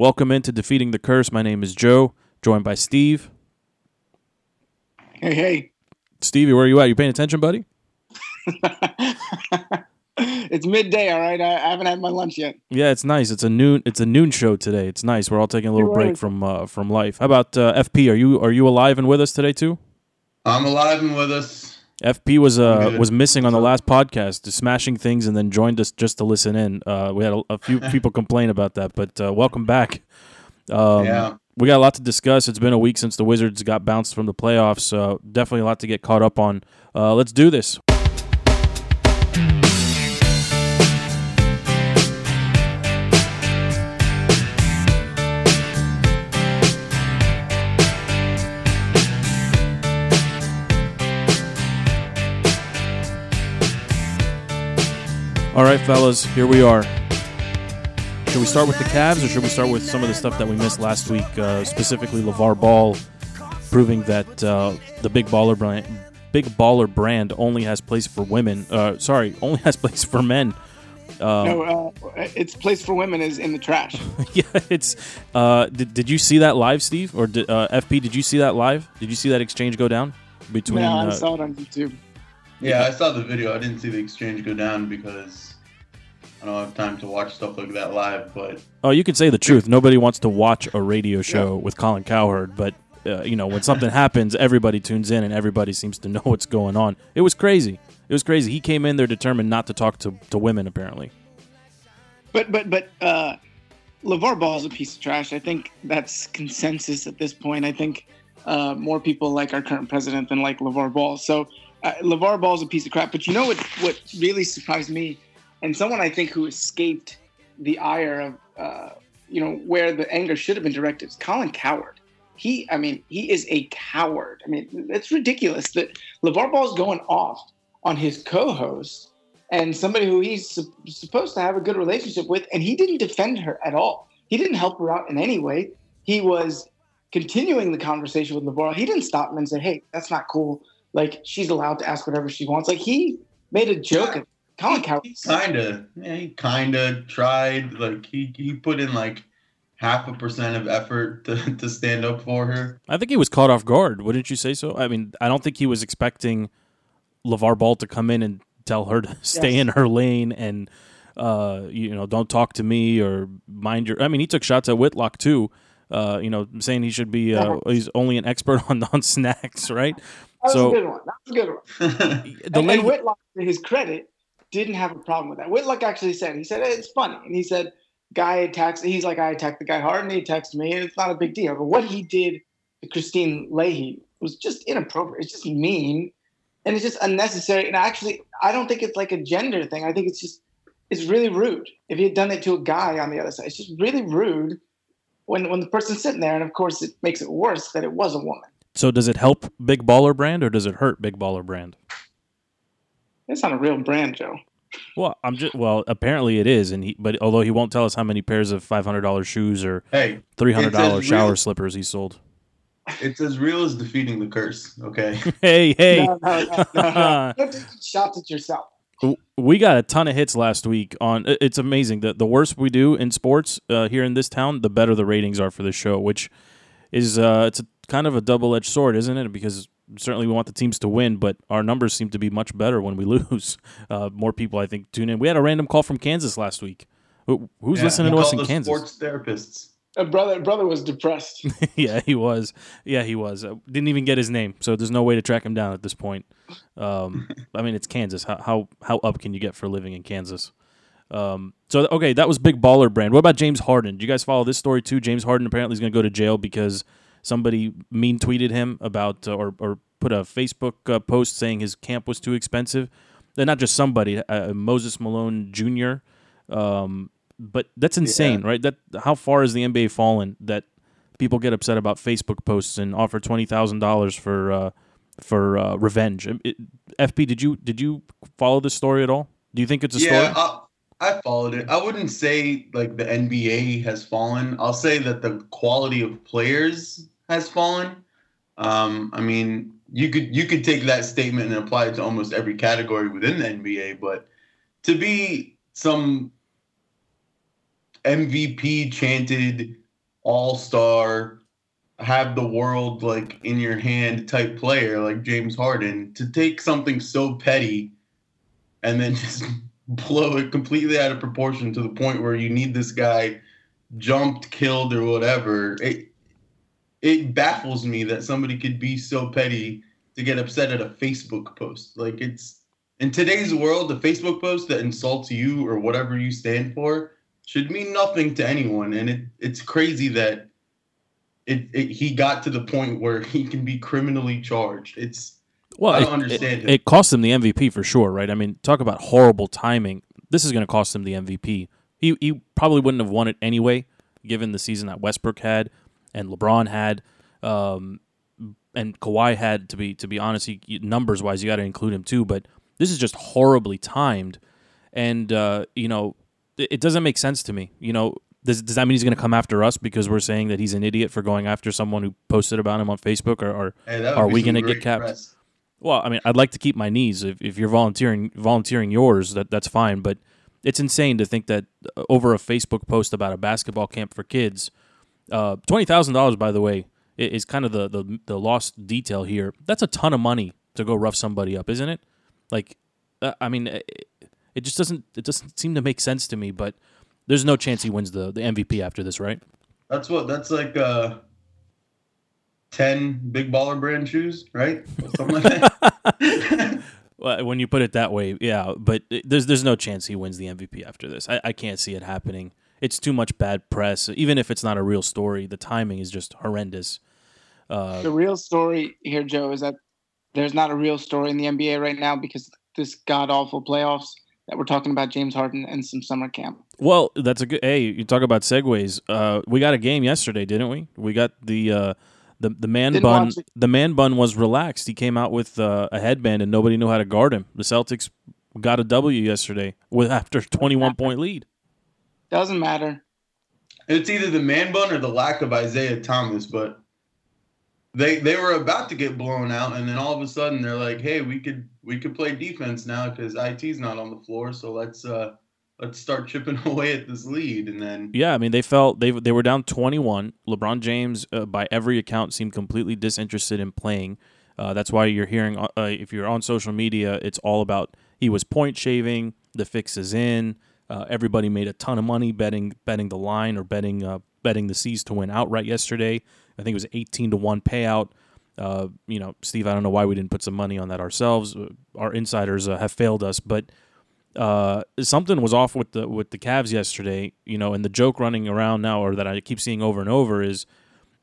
Welcome into Defeating the Curse. My name is Joe, joined by Steve. Hey, hey. Stevie, where are you at? You paying attention, buddy? it's midday, all right. I, I haven't had my lunch yet. Yeah, it's nice. It's a noon. It's a noon show today. It's nice. We're all taking a little break from uh, from life. How about uh, FP? Are you are you alive and with us today too? I'm alive and with us. FP was uh was missing on the last podcast, just smashing things, and then joined us just to listen in. Uh, we had a, a few people complain about that, but uh, welcome back. Um, Yeah. we got a lot to discuss. It's been a week since the Wizards got bounced from the playoffs, so definitely a lot to get caught up on. Uh, let's do this. All right, fellas, here we are. Should we start with the Cavs, or should we start with some of the stuff that we missed last week, uh, specifically LaVar Ball, proving that uh, the big baller brand, big baller brand, only has place for women. Uh, sorry, only has place for men. Um, no, uh, its place for women is in the trash. yeah, it's. Uh, did, did you see that live, Steve, or did, uh, FP? Did you see that live? Did you see that exchange go down between? no, I uh, saw it on YouTube. Yeah, I saw the video. I didn't see the exchange go down because I don't have time to watch stuff like that live. But Oh, you can say the truth. Nobody wants to watch a radio show with Colin Cowherd, but uh, you know when something happens, everybody tunes in and everybody seems to know what's going on. It was crazy. It was crazy. He came in there determined not to talk to, to women. Apparently, But but but uh, LaVar Ball is a piece of trash. I think that's consensus at this point. I think uh, more people like our current president than like LaVar Ball. So uh, LaVar Ball is a piece of crap. But you know what? What really surprised me, and someone I think who escaped the ire of uh, you know where the anger should have been directed is Colin Cowherd. He, I mean, he is a coward. I mean, it's ridiculous that LaVar Ball's going off on his co-host and somebody who he's sup- supposed to have a good relationship with, and he didn't defend her at all. He didn't help her out in any way. He was continuing the conversation with LaVar. He didn't stop him and say, "Hey, that's not cool. Like she's allowed to ask whatever she wants." Like he made a joke Colin Cowherd. he kinda, yeah, he kinda tried. Like he he put in like half a percent of effort to to stand up for her. I think he was caught off guard. Wouldn't you say so? I mean, I don't think he was expecting LaVar Ball to come in and tell her to stay Yes. in her lane and uh, you know don't talk to me or mind your. I mean, he took shots at Whitlock too. Uh, you know, saying he should be uh, he's only an expert on on snacks, right? That was So- a good one. That was a good one. The and, lady, and Whitlock, to his credit, didn't have a problem with that. Whitlock actually said, he said, it's funny. And he said, guy attacks, he's like, I attacked the guy hard and he attacks me. And it's not a big deal. But what he did to Kristine Leahy was just inappropriate. It's just mean. And it's just unnecessary. And actually, I don't think it's like a gender thing. I think it's just, it's really rude. If he had done it to a guy on the other side, it's just really rude when, when the person's sitting there. And of course, it makes it worse that it was a woman. so does it help Big Baller Brand or does it hurt Big Baller Brand? It's not a real brand, Joe. Well, I'm just well. Apparently, it is, and he. But although he won't tell us how many pairs of five hundred dollars shoes or hey, three hundred dollars shower real- slippers he sold. it's as real as defeating the curse. Okay. Hey, hey, No, no, no, no, no. Don't take shots at yourself. we got a ton of hits last week on. It's amazing. The the worse we do in sports uh, here in this town, the better the ratings are for the show, which is uh, it's a, kind of a double edged sword, isn't it? Because certainly we want the teams to win, but our numbers seem to be much better when we lose. Uh, more people, I think, tune in. We had a random call from Kansas last week. Who, who's Yeah, listening he to us in us Kansas? Sports therapists. A brother, brother was depressed. yeah, he was. Yeah, he was. Uh, didn't even get his name, so there's no way to track him down at this point. Um, I mean, it's Kansas. How, how how up can you get for living in Kansas? Um, so okay, that was big baller brand. What about James Harden? Do you guys follow this story too? James Harden apparently is going to go to jail because somebody mean tweeted him about uh, or or put a Facebook uh, post saying his camp was too expensive. And not just somebody, uh, Moses Malone Jr. Um, but that's insane, right? That how far has the NBA fallen that people get upset about Facebook posts and offer twenty thousand dollars for uh, for uh, revenge? It, FP, did you did you follow this story at all? Do you think it's a yeah, story? I, followed it. I wouldn't say like the NBA has fallen. I'll say that the quality of players has fallen. Um, I mean, you could you could take that statement and apply it to almost every category within the NBA, but to be some MVP chanted all star, have the world like in your hand type player like James Harden to take something so petty and then just blow it completely out of proportion to the point where you need this guy jumped, killed, or whatever. It it baffles me that somebody could be so petty to get upset at a Facebook post. Like it's in today's world, a Facebook post that insults you or whatever you stand for should mean nothing to anyone. And it, it's crazy that it, it, he got to the point where he can be criminally charged. It's well, I don't it, understand it, it. cost him the MVP for sure, right? I mean, talk about horrible timing. This is going to cost him the MVP. He he probably wouldn't have won it anyway, given the season that Westbrook had and LeBron had. Um, and Kawhi had to be to be honest, he, numbers wise, you got to include him too. But this is just horribly timed, and uh, you know it, it, doesn't make sense to me. You know, does does that mean he's going to come after us because we're saying that he's an idiot for going after someone who posted about him on Facebook, or, or hey, are we going to get capped? Press. Well, I mean, I'd like to keep my knees. If, if you're volunteering volunteering yours, that that's fine. But it's insane to think that uh, over a Facebook post about a basketball camp for kids, uh, twenty thousand dollars, by the way, is kind of the, the the lost detail here. That's a ton of money to go rough somebody up, isn't it? Like, uh, I mean, it, it just doesn't it doesn't seem to make sense to me. But there's no chance he wins the the MVP after this, right? That's what that's like. Uh, Ten big baller brand shoes, right? Something like that. well, when you put it that way, yeah. But there's there's no chance he wins the MVP after this. I, I can't see it happening. It's too much bad press. Even if it's not a real story, the timing is just horrendous. Uh, the real story here, Joe, is that there's not a real story in the NBA right now because this god awful playoffs that we're talking about James Harden and some summer camp. Well, that's a good. Hey, you talk about segues. Uh, we got a game yesterday, didn't we? We got the uh, the the man Didn't bun. The man bun was relaxed. He came out with uh, a headband, and nobody knew how to guard him. The Celtics got a W yesterday with after twenty one point lead. Doesn't matter. It's either the man bun or the lack of Isaiah Thomas, but they they were about to get blown out, and then all of a sudden they're like, "Hey, we could we could play defense now because IT's not on the floor, so let's uh let's start chipping away at this lead." And then yeah, I mean they felt they they were down twenty one. LeBron James, uh, by every account, seemed completely disinterested in playing. Uh, that's why you're hearing uh, if you're on social media, it's all about he was point shaving. The fix is in. Uh, everybody made a ton of money betting betting the line or betting uh, betting the seas to win outright yesterday. I think it was 18 to 1 payout. Uh, you know, Steve, I don't know why we didn't put some money on that ourselves. Uh, our insiders uh, have failed us, but uh, something was off with the with the Cavs yesterday. You know, and the joke running around now, or that I keep seeing over and over, is,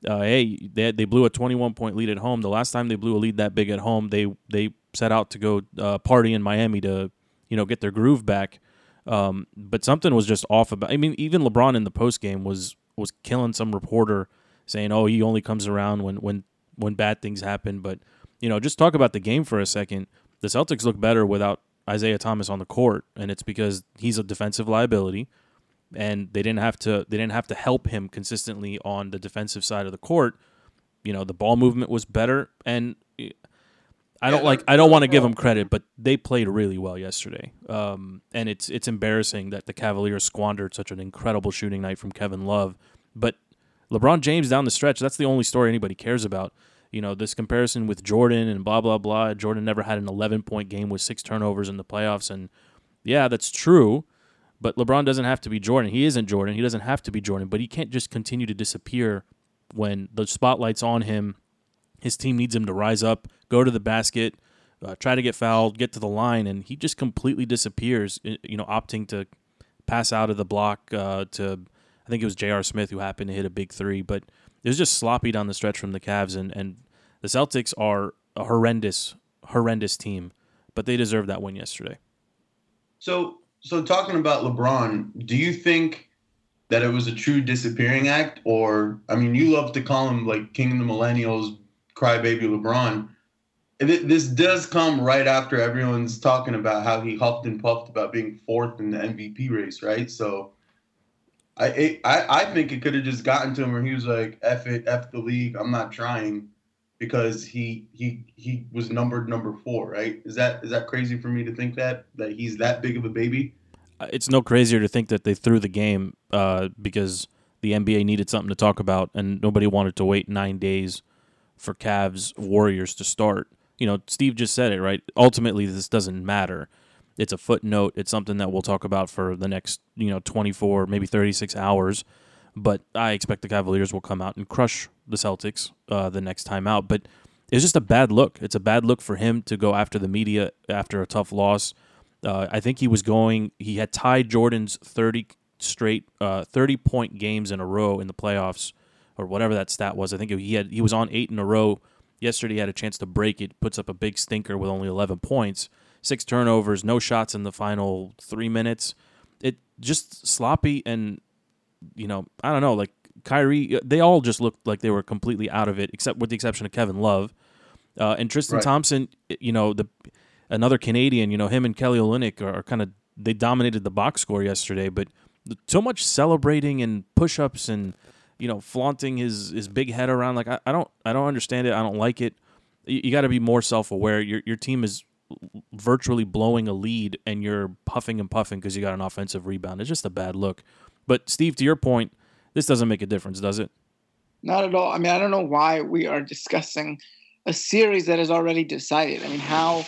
uh, hey, they they blew a 21 point lead at home. The last time they blew a lead that big at home, they they set out to go uh, party in Miami to, you know, get their groove back. Um, but something was just off about. I mean, even LeBron in the post game was was killing some reporter saying, "Oh, he only comes around when when when bad things happen." But you know, just talk about the game for a second. The Celtics look better without Isaiah Thomas on the court, and it's because he's a defensive liability, and they didn't have to they didn't have to help him consistently on the defensive side of the court. You know, the ball movement was better, and I don't like I don't want to give them credit, but they played really well yesterday. Um, and it's it's embarrassing that the Cavaliers squandered such an incredible shooting night from Kevin Love. But LeBron James down the stretch, that's the only story anybody cares about. You know, this comparison with Jordan and blah, blah, blah. Jordan never had an 11 point game with six turnovers in the playoffs. And yeah, that's true. But LeBron doesn't have to be Jordan. He isn't Jordan. He doesn't have to be Jordan. But he can't just continue to disappear when the spotlight's on him. His team needs him to rise up, go to the basket, uh, try to get fouled, get to the line, and he just completely disappears. You know, opting to pass out of the block uh, to I think it was J.R. Smith who happened to hit a big three, but it was just sloppy down the stretch from the Cavs, and, and the Celtics are a horrendous, horrendous team, but they deserved that win yesterday. So, so talking about LeBron, do you think that it was a true disappearing act, or I mean, you love to call him like King of the Millennials, crybaby LeBron. This does come right after everyone's talking about how he huffed and puffed about being fourth in the MVP race, right? So I I, I think it could have just gotten to him where he was like, "F it, f the league. I'm not trying," because he he he was numbered number four, right? Is that is that crazy for me to think that that he's that big of a baby? Uh, it's no crazier to think that they threw the game uh, because the the NBA needed something to talk about, and nobody wanted to wait nine days for Cavs Warriors to start. You know, Steve just said it right. Ultimately, this doesn't matter. It's a footnote. It's something that we'll talk about for the next you know 24, maybe 36 hours. But I expect the Cavaliers will come out and crush the Celtics uh, the next time out. But it's just a bad look. It's a bad look for him to go after the media after a tough loss. Uh, I think he was going. He had tied Jordan's thirty straight, uh, thirty point games in a row in the playoffs, or whatever that stat was. I think he had he was on eight in a row. Yesterday, he had a chance to break it. Puts up a big stinker with only eleven points, six turnovers, no shots in the final three minutes. It just sloppy and you know I don't know like Kyrie. They all just looked like they were completely out of it, except with the exception of Kevin Love. Uh, and Tristan right. Thompson, you know, the another Canadian, you know, him and Kelly Olynyk are, are kind of they dominated the box score yesterday, but so much celebrating and push-ups and you know flaunting his his big head around like I, I don't I don't understand it. I don't like it. You, you got to be more self-aware. Your your team is virtually blowing a lead and you're puffing and puffing because you got an offensive rebound. It's just a bad look. But Steve, to your point, this doesn't make a difference, does it? Not at all. I mean, I don't know why we are discussing a series that is already decided. I mean, how?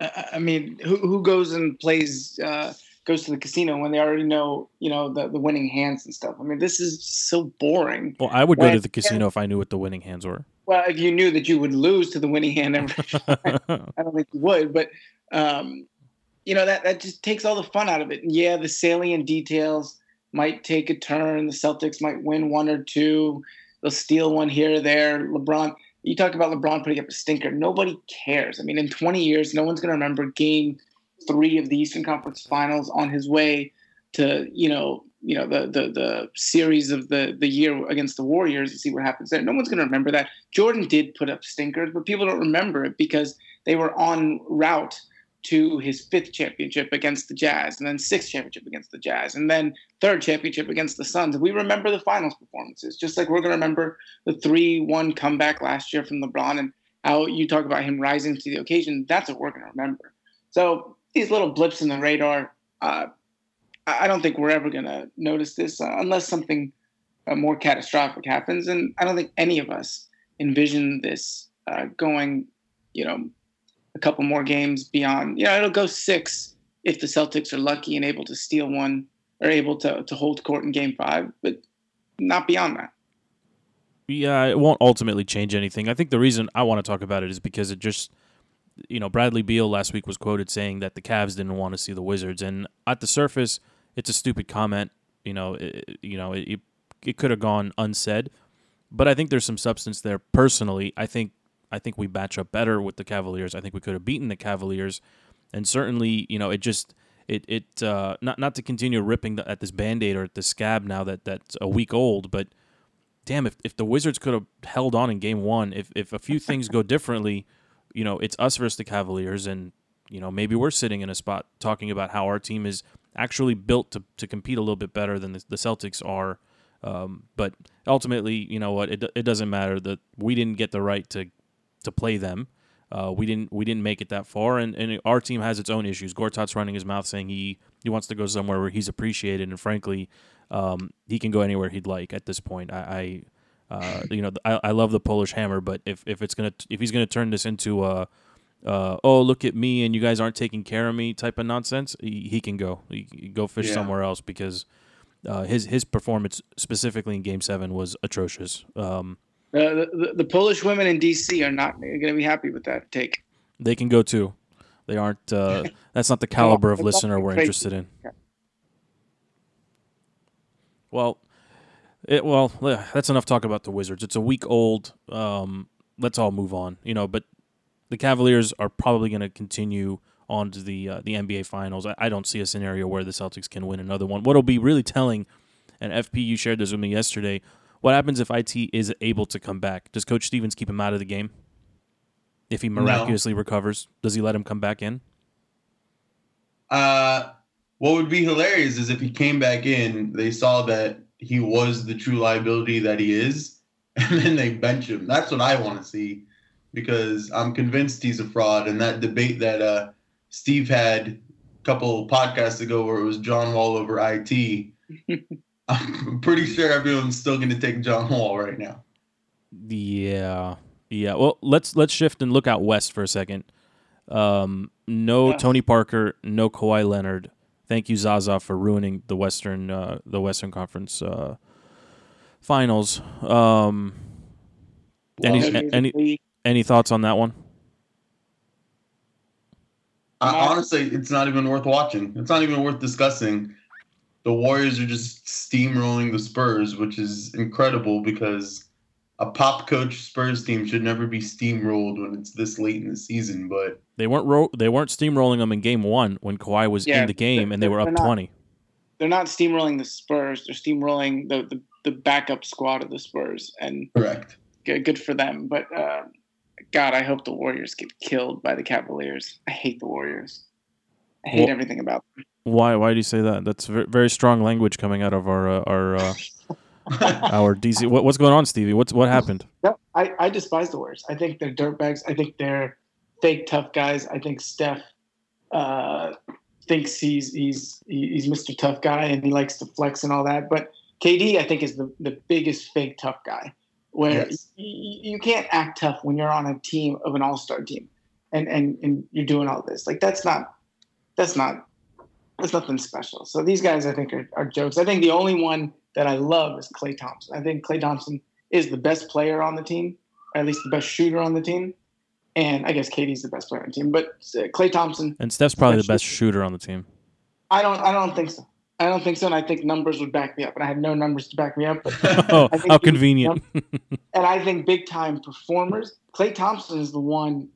I mean, who who goes and plays? Uh, goes to the casino when they already know, you know, the, the winning hands and stuff. I mean, this is so boring. Well, I would go to the casino if I knew what the winning hands were. Well, if you knew that you would lose to the winning hand every I don't think you would, but um, you know that that just takes all the fun out of it. And yeah, the salient details might take a turn. The Celtics might win one or two. They'll steal one here or there. LeBron you talk about LeBron putting up a stinker. Nobody cares. I mean, in 20 years, no one's going to remember game three of the Eastern Conference Finals on his way to, you know, you know the the the series of the the year against the Warriors to see what happens there. No one's going to remember that. Jordan did put up stinkers, but people don't remember it because they were on route to his fifth championship against the Jazz, and then sixth championship against the Jazz, and then third championship against the Suns. We remember the finals performances, just like we're going to remember the 3 1 comeback last year from LeBron and how you talk about him rising to the occasion. That's what we're going to remember. So these little blips in the radar, uh, I don't think we're ever going to notice this uh, unless something uh, more catastrophic happens. And I don't think any of us envision this uh, going, you know, a couple more games beyond. You know, it'll go six if the Celtics are lucky and able to steal one or able to to hold court in Game Five, but not beyond that. Yeah, it won't ultimately change anything. I think the reason I want to talk about it is because it just, you know, Bradley Beal last week was quoted saying that the Cavs didn't want to see the Wizards, and at the surface, it's a stupid comment. You know, it, you know, it, it could have gone unsaid, but I think there's some substance there. Personally, I think I think we match up better with the Cavaliers. I think we could have beaten the Cavaliers, and certainly, you know, it just it it uh, not not to continue ripping the, at this band aid or at the scab now that that's a week old, but damn, if if the Wizards could have held on in Game One, if if a few things go differently, you know, it's us versus the Cavaliers, and you know maybe we're sitting in a spot talking about how our team is actually built to to compete a little bit better than the, the Celtics are. Um, but ultimately, you know what? It, it doesn't matter that we didn't get the right to to play them. Uh, we didn't we didn't make it that far, and, and our team has its own issues. Gortat's running his mouth saying he he wants to go somewhere where he's appreciated, and frankly, um, he can go anywhere he'd like at this point. I, I uh, you know I, I love the Polish hammer, but if, if it's gonna if he's gonna turn this into a uh, oh look at me and you guys aren't taking care of me type of nonsense, he, he can go he, he go fish yeah. somewhere else because uh, his his performance specifically in Game Seven was atrocious. Um, uh, the, the, Polish women in D.C. are not going to be happy with that take. They can go too. They aren't. Uh, that's not the caliber of listener we're interested in. Well, it, well, that's enough talk about the Wizards. It's a week old. Um, let's all move on. You know, but the Cavaliers are probably going to continue on to the uh, the NBA Finals. I, I, don't see a scenario where the Celtics can win another one. What'll be really telling, and FP, you shared this with me yesterday. What happens if IT is able to come back? Does Coach Stevens keep him out of the game? If he miraculously no. recovers, does he let him come back in? Uh, what would be hilarious is if he came back in, they saw that he was the true liability that he is, and then they bench him. That's what I want to see because I'm convinced he's a fraud. And that debate that uh, Steve had a couple podcasts ago where it was John Wall over IT I'm pretty sure everyone's still going to take John Wall right now. Yeah, yeah. Well, let's let's shift and look out west for a second. Um, no Yes. Tony Parker, no Kawhi Leonard. Thank you, Zaza, for ruining the Western uh, the Western Conference uh, Finals. Um, any Well, Maybe any the- any thoughts on that one? I, honestly, it's not even worth watching. It's not even worth discussing. The Warriors are just steamrolling the Spurs, which is incredible because a pop coach Spurs team should never be steamrolled when it's this late in the season. But They weren't ro- they weren't steamrolling them in game one when Kawhi was Yeah, in the game and they were up not. twenty. they're not steamrolling the Spurs. They're steamrolling the, the, the backup squad of the Spurs, and correct. good, good for them. But uh, God, I hope the Warriors get killed by the Cavaliers. I hate the Warriors. I hate Well- everything about them. Why why do you say that? That's very, very strong language coming out of our uh, our uh, our DC. What, what's going on, Stevie? What's what happened? No, I, I despise the Warriors. I think they're dirtbags. I think they're fake tough guys. I think Steph uh, thinks he's he's he's Mr. Tough Guy and he likes to flex and all that. But KD, I think, is the, the biggest fake tough guy. Where Yes. y- y- you can't act tough when you're on a team of an all star team, and, and and you're doing all this. Like that's not that's not that's nothing special. So these guys, I think, are, are jokes. I think the only one that I love is Klay Thompson. I think Klay Thompson is the best player on the team, or at least the best shooter on the team. And I guess KD's the best player on the team, but uh, Klay Thompson, And Steph's probably the best shooter on the team. I don't, I don't think so. I don't think so, and I think numbers would back me up. And I have no numbers to back me up, but Oh, how convenient. and I think big time performers. Klay Thompson is the one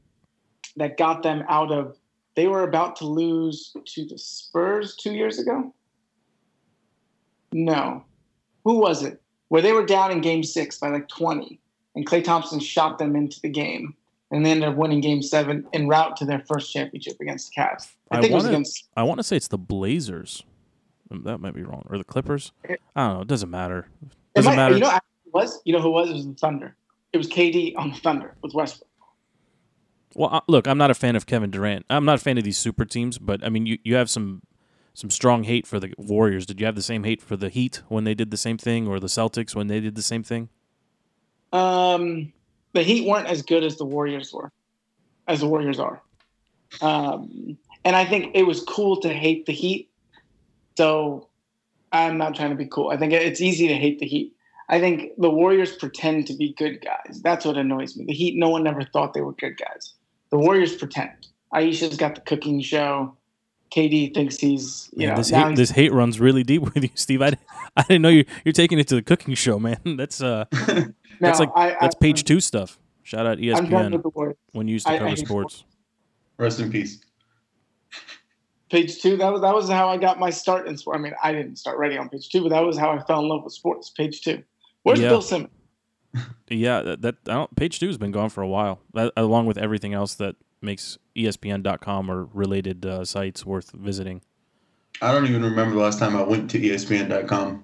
that got them out of. They were about to lose to the Spurs two years ago. No, who was it? Where they were down in Game Six by like twenty, and Klay Thompson shot them into the game, and they ended up winning Game Seven en route to their first championship against the Cavs. I, I think it was against. I want to say it's the Blazers. That might be wrong. Or the Clippers. I don't know. It doesn't matter. It Doesn't might- matter. You know, it was you know who it was? It was the Thunder. It was KD on the Thunder with Westbrook. Well, uh, look, I'm not a fan of Kevin Durant. I'm not a fan of these super teams, but I mean, you, you have some some strong hate for the Warriors. Did you have the same hate for the Heat when they did the same thing, or the Celtics when they did the same thing? Um, the Heat weren't as good as the Warriors were, as the Warriors are. Um, and I think it was cool to hate the Heat. So I'm not trying to be cool. I think it's easy to hate the Heat. I think the Warriors pretend to be good guys. That's what annoys me. The Heat, no one ever thought they were good guys. The Warriors pretend. Ayesha's got the cooking show. KD thinks he's, you Man, know, this hate, this hate runs really deep with you, Steve. I, I didn't know you you're taking it to the cooking show, man. That's uh that's like- I, that's I, page two stuff. Shout out I'm ESPN with the when used to I- I cover sports. Rest in peace. Page two. That was that was how I got my start in sport. I mean, I didn't start writing on page two, but that was how I fell in love with sports. Page two. Where's Yeah. Bill Simmons? Yeah, that, that I don't, page two has been gone for a while, that, along with everything else that makes ESPN.com or related uh, sites worth visiting. I don't even remember the last time I went to ESPN.com.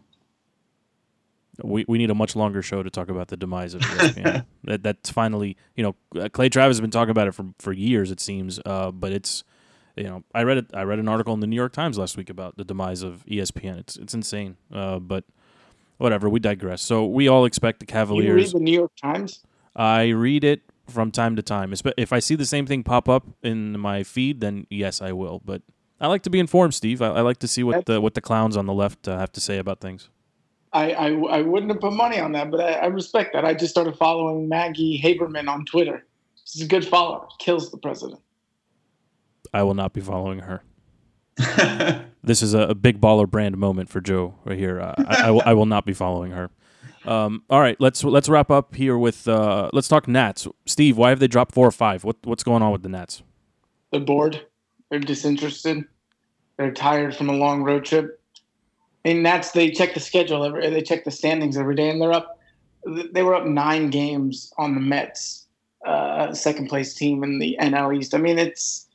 We we need a much longer show to talk about the demise of ESPN. that that's finally you know uh, Clay Travis has been talking about it for for years it seems, uh, but it's you know I read it I read an article in the New York Times last week about the demise of ESPN. It's it's insane, uh, but whatever. We digress. So we all expect the Cavaliers. You read the New York Times. I read it from time to time. If I see the same thing pop up in my feed, then yes, I will. But I like to be informed, Steve. I, I like to see what the what the clowns on the left uh, have to say about things. I, I, I wouldn't have put money on that, but I, I respect that. I just started following Maggie Haberman on Twitter. She's a good follower. Kills the president. I will not be following her. This is a, a big baller brand moment for Joe right here. Uh, I, I, will, I will not be following her. Um, all right, let's let's wrap up here with uh, let's talk Nats. Steve, why have they dropped four or five? What what's going on with the Nats? They're bored. They're disinterested. They're tired from a long road trip. And that's they check the schedule every. They check the standings every day, and they're up. They were up nine games on the Mets, uh, second place team in the NL East. I mean, it's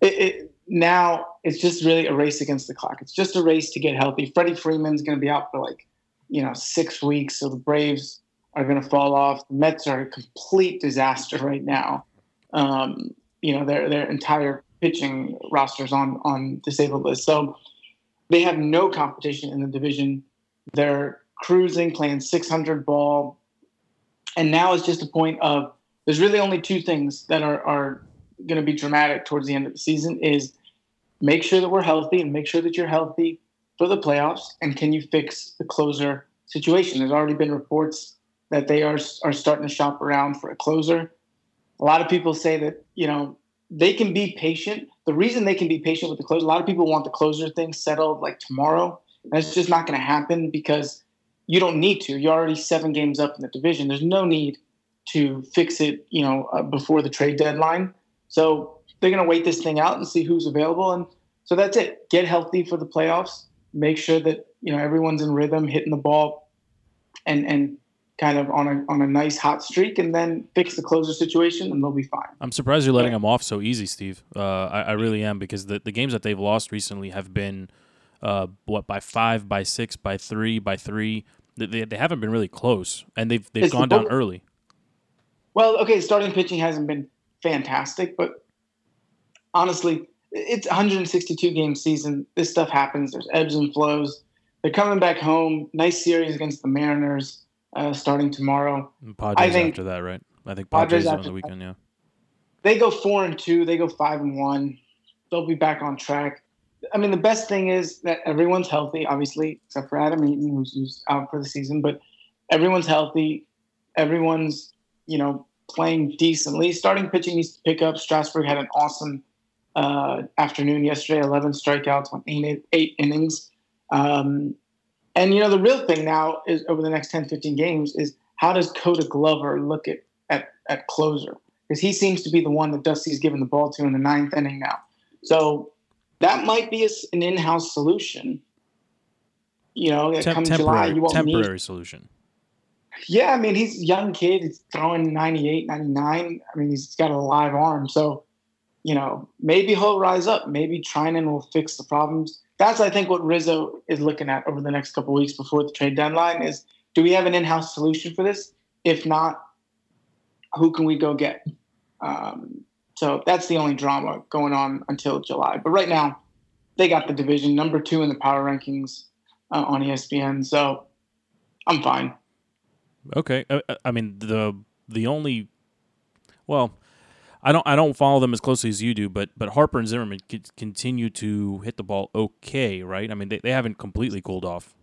it, it now it's just really a race against the clock. It's just a race to get healthy. Freddie Freeman's going to be out for like you know six weeks, so the Braves are going to fall off. The Mets are a complete disaster right now. Um, you know their their entire pitching rosters on on disabled list. So they have no competition in the division They're cruising, playing 600 ball. And now it's just a point of there's really only two things that are, are going to be dramatic towards the end of the season is make sure that we're healthy and make sure that you're healthy for the playoffs and can you fix the closer situation? There's already been reports that they are are starting to shop around for a closer. A lot of people say that you know they can be patient. The reason they can be patient with the closer a lot of people want the closer thing settled like tomorrow. That's just not going to happen because you don't need to. You're already seven games up in the division. There's no need to fix it you know uh, before the trade deadline so they're going to wait this thing out and see who's available. And so that's it. Get healthy for the playoffs. Make sure that you know everyone's in rhythm, hitting the ball, and and kind of on a on a nice hot streak, and then fix the closer situation, and they'll be fine. I'm surprised you're letting them off so easy, Steve. Uh, I, I really am because the the games that they've lost recently have been uh, what by five, by six, by three, by three. They, they haven't been really close, and they've they've it's gone the down early. Well, okay, starting pitching hasn't been fantastic, but honestly, it's 162 game season. This stuff happens. There's ebbs and flows. They're coming back home. Nice series against the Mariners uh, starting tomorrow. And Padres I think, after that, right? I think Padres, Padres on the weekend. Yeah. They go four and two. They go five and one. They'll be back on track. I mean, the best thing is that everyone's healthy, obviously, except for Adam Eaton, who's, who's out for the season. But everyone's healthy. Everyone's, you know, playing decently. Starting pitching needs to pick up. Strasburg had an awesome uh, afternoon yesterday 11 strikeouts on eight, eight innings. Um, and, you know, the real thing now is over the next 10, 15 games is how does Koda Glover look at, at, at closer? Because he seems to be the one that Dusty's given the ball to in the ninth inning now. So that might be a, an in house solution. You know, Tem- come July, you won't temporary need, solution. Yeah, I mean, he's a young kid. He's throwing 98, 99. I mean, he's got a live arm. So, you know, maybe he'll rise up. Maybe Treinen will fix the problems. That's, I think, what Rizzo is looking at over the next couple weeks before the trade deadline is do we have an in-house solution for this? If not, who can we go get? Um, so that's the only drama going on until July. But right now, they got the division number two in the power rankings uh, on ESPN. So I'm fine. Okay, I, I mean the the only well, I don't I don't follow them as closely as you do, but but Harper and Zimmerman continue to hit the ball okay, right? I mean they, they haven't completely cooled off.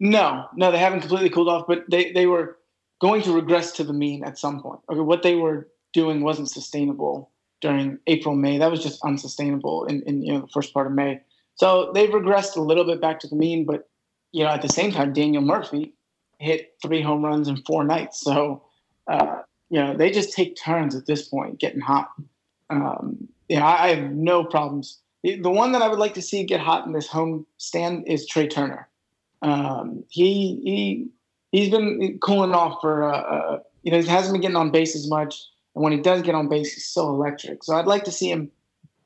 No, no, they haven't completely cooled off, but they they were going to regress to the mean at some point. Okay, what they were doing wasn't sustainable during April May. That was just unsustainable in, in you know the first part of May. So they've regressed a little bit back to the mean, but you know at the same time, Daniel Murphy hit three home runs in four nights. So, uh, you know, they just take turns at this point getting hot. Um, yeah, I, have no problems. The, the one that I would like to see get hot in this home stand is Trea Turner. Um, he he he's been cooling off for uh, uh, you know he hasn't been getting on base as much, and when he does get on base, he's so electric. So I'd like to see him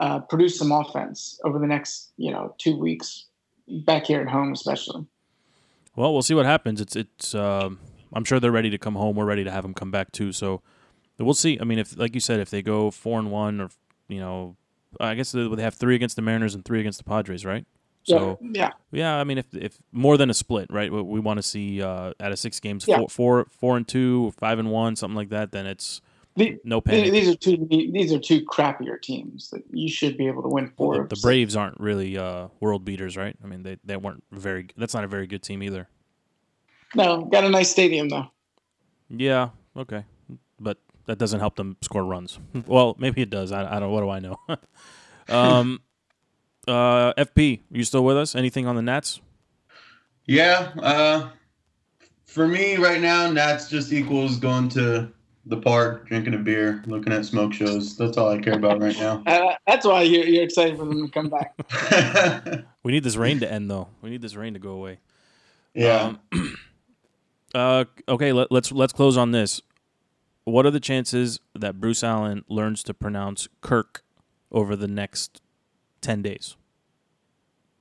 uh, produce some offense over the next you know two weeks back here at home, especially. Well, we'll see what happens. It's it's. Um, I'm sure they're ready to come home. We're ready to have them come back too. So we'll see. I mean, if like you said, if they go four and one, or you know, I guess they have three against the Mariners and three against the Padres, right? So yeah, yeah. I mean, if if more than a split, right? We, we want to see uh, out of six games, yeah. four, four, four and two, five and one, something like that. Then it's the, no panic. These are two. These are two crappier teams that you should be able to win four. The, the, Braves aren't really uh, world beaters, right? I mean, they they weren't very. That's not a very good team either. No, got a nice stadium though. Yeah. Okay, but that doesn't help them score runs. well, maybe it does. I, I don't. What do I know? um, uh, FP, you still with us? Anything on the Nats? Yeah. Uh, for me right now, Nats just equals going to the park, drinking a beer, looking at smoke shows. That's all I care about right now. Uh, that's why you're, you're excited for them to come back. we need this rain to end, though. We need this rain to go away. Yeah. Um, uh, okay, let, let's let's close on this. What are the chances that Bruce Allen learns to pronounce Kirk over the next ten days?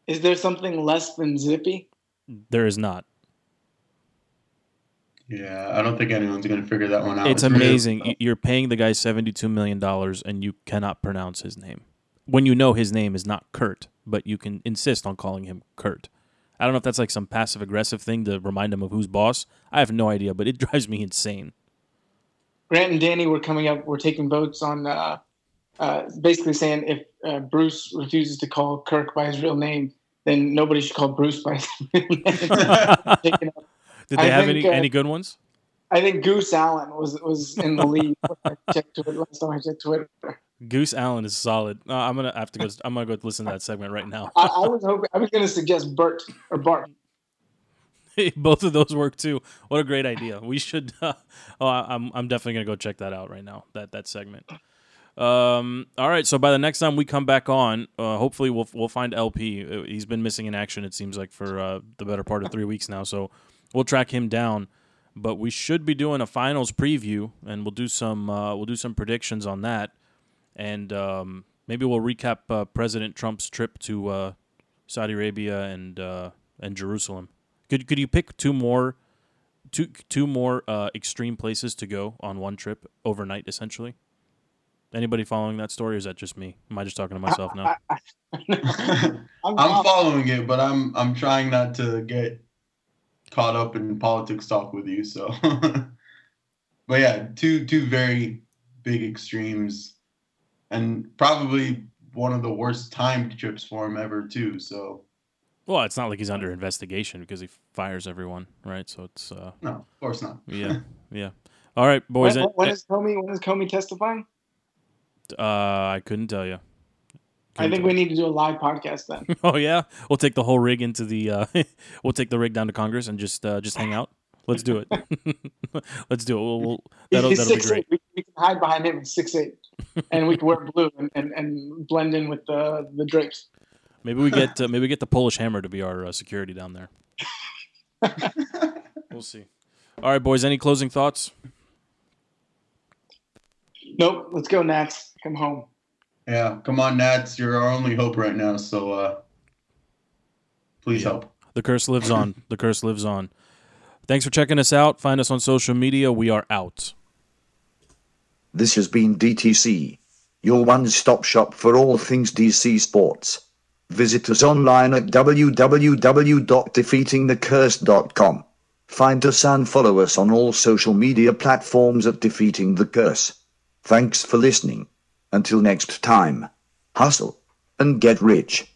Is there something less than zippy? There is not. Yeah, I don't think anyone's going to figure that one out. It's amazing. You're paying the guy $72 million and you cannot pronounce his name. When you know his name is not Kurt, but you can insist on calling him Kurt. I don't know if that's like some passive aggressive thing to remind him of who's boss. I have no idea, but it drives me insane. Grant and Danny were coming up. We're taking votes on uh, uh, basically saying if uh, Bruce refuses to call Kirk by his real name, then nobody should call Bruce by his real name. Did they I have think, any uh, any good ones? I think Goose Allen was was in the lead. when I checked Twitter last time I checked Twitter. Goose Allen is solid. Uh, I'm gonna have to go. I'm gonna go listen to that segment right now. I, I was hoping I was going to suggest Bert or Bart. Both of those work too. What a great idea. We should. Uh, oh, I- I'm I'm definitely gonna go check that out right now. That that segment. Um. All right. So by the next time we come back on, uh, hopefully we'll we'll find LP. Uh, He's been missing in action. It seems like for uh, the better part of three weeks now. So we'll track him down. But we should be doing a finals preview, and we'll do some uh, we'll do some predictions on that, and um, maybe we'll recap uh, President Trump's trip to uh, Saudi Arabia and uh, and Jerusalem. Could could you pick two more two two more uh, extreme places to go on one trip overnight, essentially? Anybody following that story, or is that just me? Am I just talking to myself now? I'm, I'm following it, but I'm I'm trying not to get caught up in politics talk with you. So, but yeah, two two very big extremes, and probably one of the worst timed trips for him ever too. So, Well, it's not like he's under investigation because he fires everyone, right? So it's uh, no, of course not. yeah, yeah. All right, boys. when, and- when is Comey? When is Comey testifying? uh, I couldn't tell you. I think we need to do a live podcast then. Oh yeah, we'll take the whole rig into the. Uh, we'll take the rig down to Congress and just uh, just hang out. Let's do it. Let's do it. We'll, we'll, that'll He's that'll be six great. eight. We, we can hide behind him. He's six eight, and we can wear blue and, and, and blend in with the the drapes. Maybe we get uh, maybe we get the Polish Hammer to be our uh, security down there. we'll see. All right, boys. Any closing thoughts? Nope. Let's go, Nats. Come home. Yeah, come on, Nats. You're our only hope right now. So, uh, please Yeah. help. The curse lives on. The curse lives on. Thanks for checking us out. Find us on social media. We are out. This has been DTC, your one stop shop for all things DC sports. Visit us online at www.defeatingthecurse.com. Find us and follow us on all social media platforms at Defeating the Curse. Thanks for listening. Until next time, hustle and get rich.